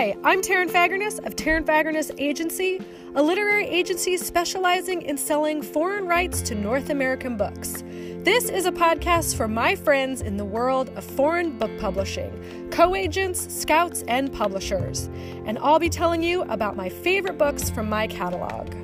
Hi, I'm Taryn Fagerness of Taryn Fagerness Agency, a literary agency specializing in selling foreign rights to North American books. This is a podcast for my friends in the world of foreign book publishing, co agents, scouts, and publishers. And I'll be telling you about my favorite books from my catalog.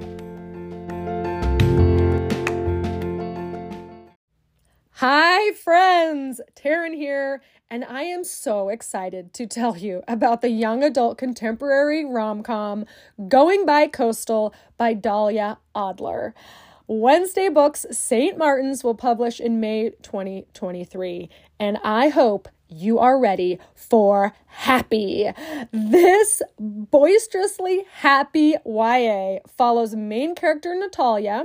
Hi, friends! Taryn here, and I am so excited to tell you about the young adult contemporary rom com Going Bicoastal by Dahlia Adler. Wednesday Books St. Martin's will publish in May 2023, and I hope you are ready for happy. This boisterously happy YA follows main character Natalia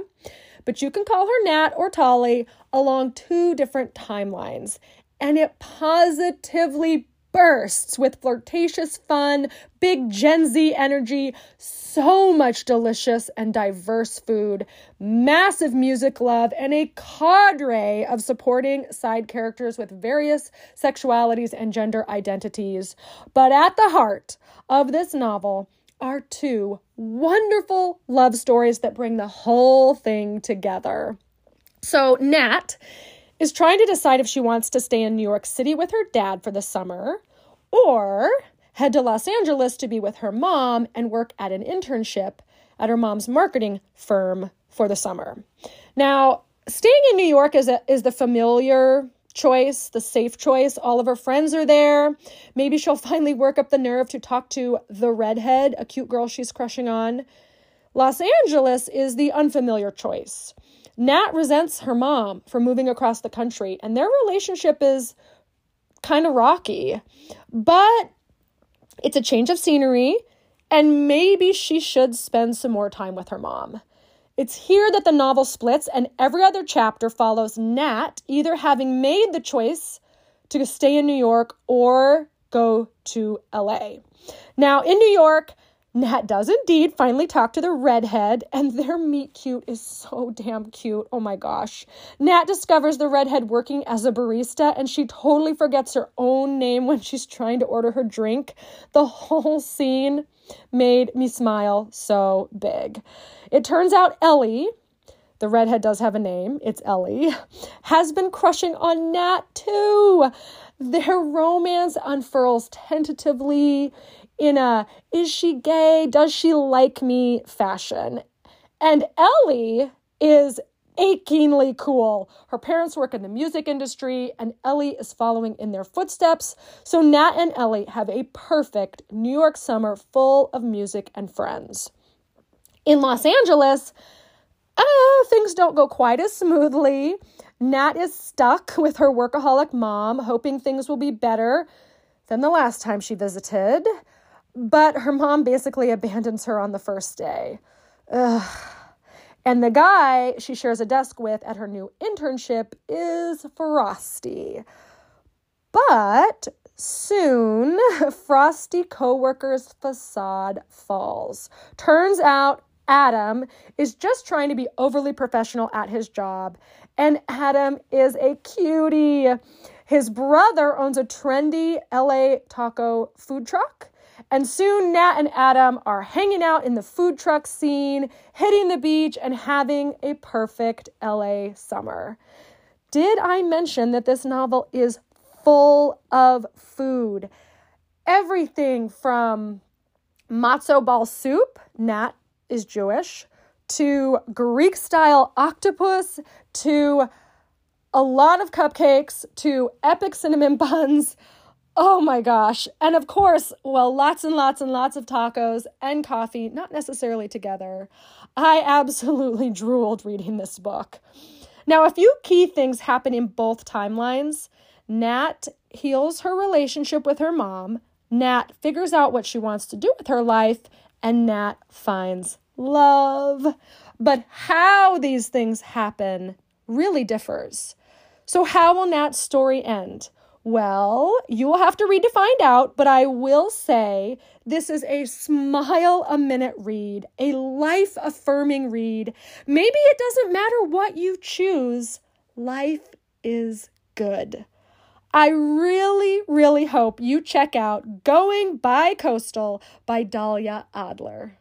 but you can call her Nat or Tolly along two different timelines. And it positively bursts with flirtatious fun, big Gen Z energy, so much delicious and diverse food, massive music love, and a cadre of supporting side characters with various sexualities and gender identities. But at the heart of this novel are two wonderful love stories that bring the whole thing together. So, Nat is trying to decide if she wants to stay in New York City with her dad for the summer or head to Los Angeles to be with her mom and work at an internship at her mom's marketing firm for the summer. Now, staying in New York is a, is the familiar choice, the safe choice. All of her friends are there. Maybe she'll finally work up the nerve to talk to the redhead, a cute girl she's crushing on. Los Angeles is the unfamiliar choice. Nat resents her mom for moving across the country, and their relationship is kind of rocky. But it's a change of scenery, and maybe she should spend some more time with her mom. It's here that the novel splits, and every other chapter follows Nat either having made the choice to stay in New York or go to LA. Now, in New York, Nat does indeed finally talk to the redhead, and their meet cute is so damn cute. Oh my gosh. Nat discovers the redhead working as a barista, and she totally forgets her own name when she's trying to order her drink. The whole scene made me smile so big. It turns out Ellie, the redhead does have a name, it's Ellie, has been crushing on Nat too. Their romance unfurls tentatively in a is she gay, does she like me fashion. And Ellie is achingly cool. Her parents work in the music industry, and Ellie is following in their footsteps. So Nat and Ellie have a perfect New York summer full of music and friends. In Los Angeles, uh, things don't go quite as smoothly. Nat is stuck with her workaholic mom, hoping things will be better than the last time she visited. But her mom basically abandons her on the first day. Ugh. And the guy she shares a desk with at her new internship is Frosty. But soon, Frosty coworker's facade falls. Turns out Adam is just trying to be overly professional at his job, and Adam is a cutie. His brother owns a trendy LA taco food truck. And soon Nat and Adam are hanging out in the food truck scene, hitting the beach, and having a perfect LA summer. Did I mention that this novel is full of food? Everything from matzo ball soup, Nat is Jewish, to Greek style octopus, to a lot of cupcakes, to epic cinnamon buns. Oh my gosh. And of course, well, lots and lots and lots of tacos and coffee, not necessarily together. I absolutely drooled reading this book. Now, a few key things happen in both timelines. Nat heals her relationship with her mom, Nat figures out what she wants to do with her life, and Nat finds love. But how these things happen really differs. So, how will Nat's story end? Well, you will have to read to find out, but I will say this is a smile a minute read, a life affirming read. Maybe it doesn't matter what you choose, life is good. I really, really hope you check out Going Bicoastal by Dahlia Adler.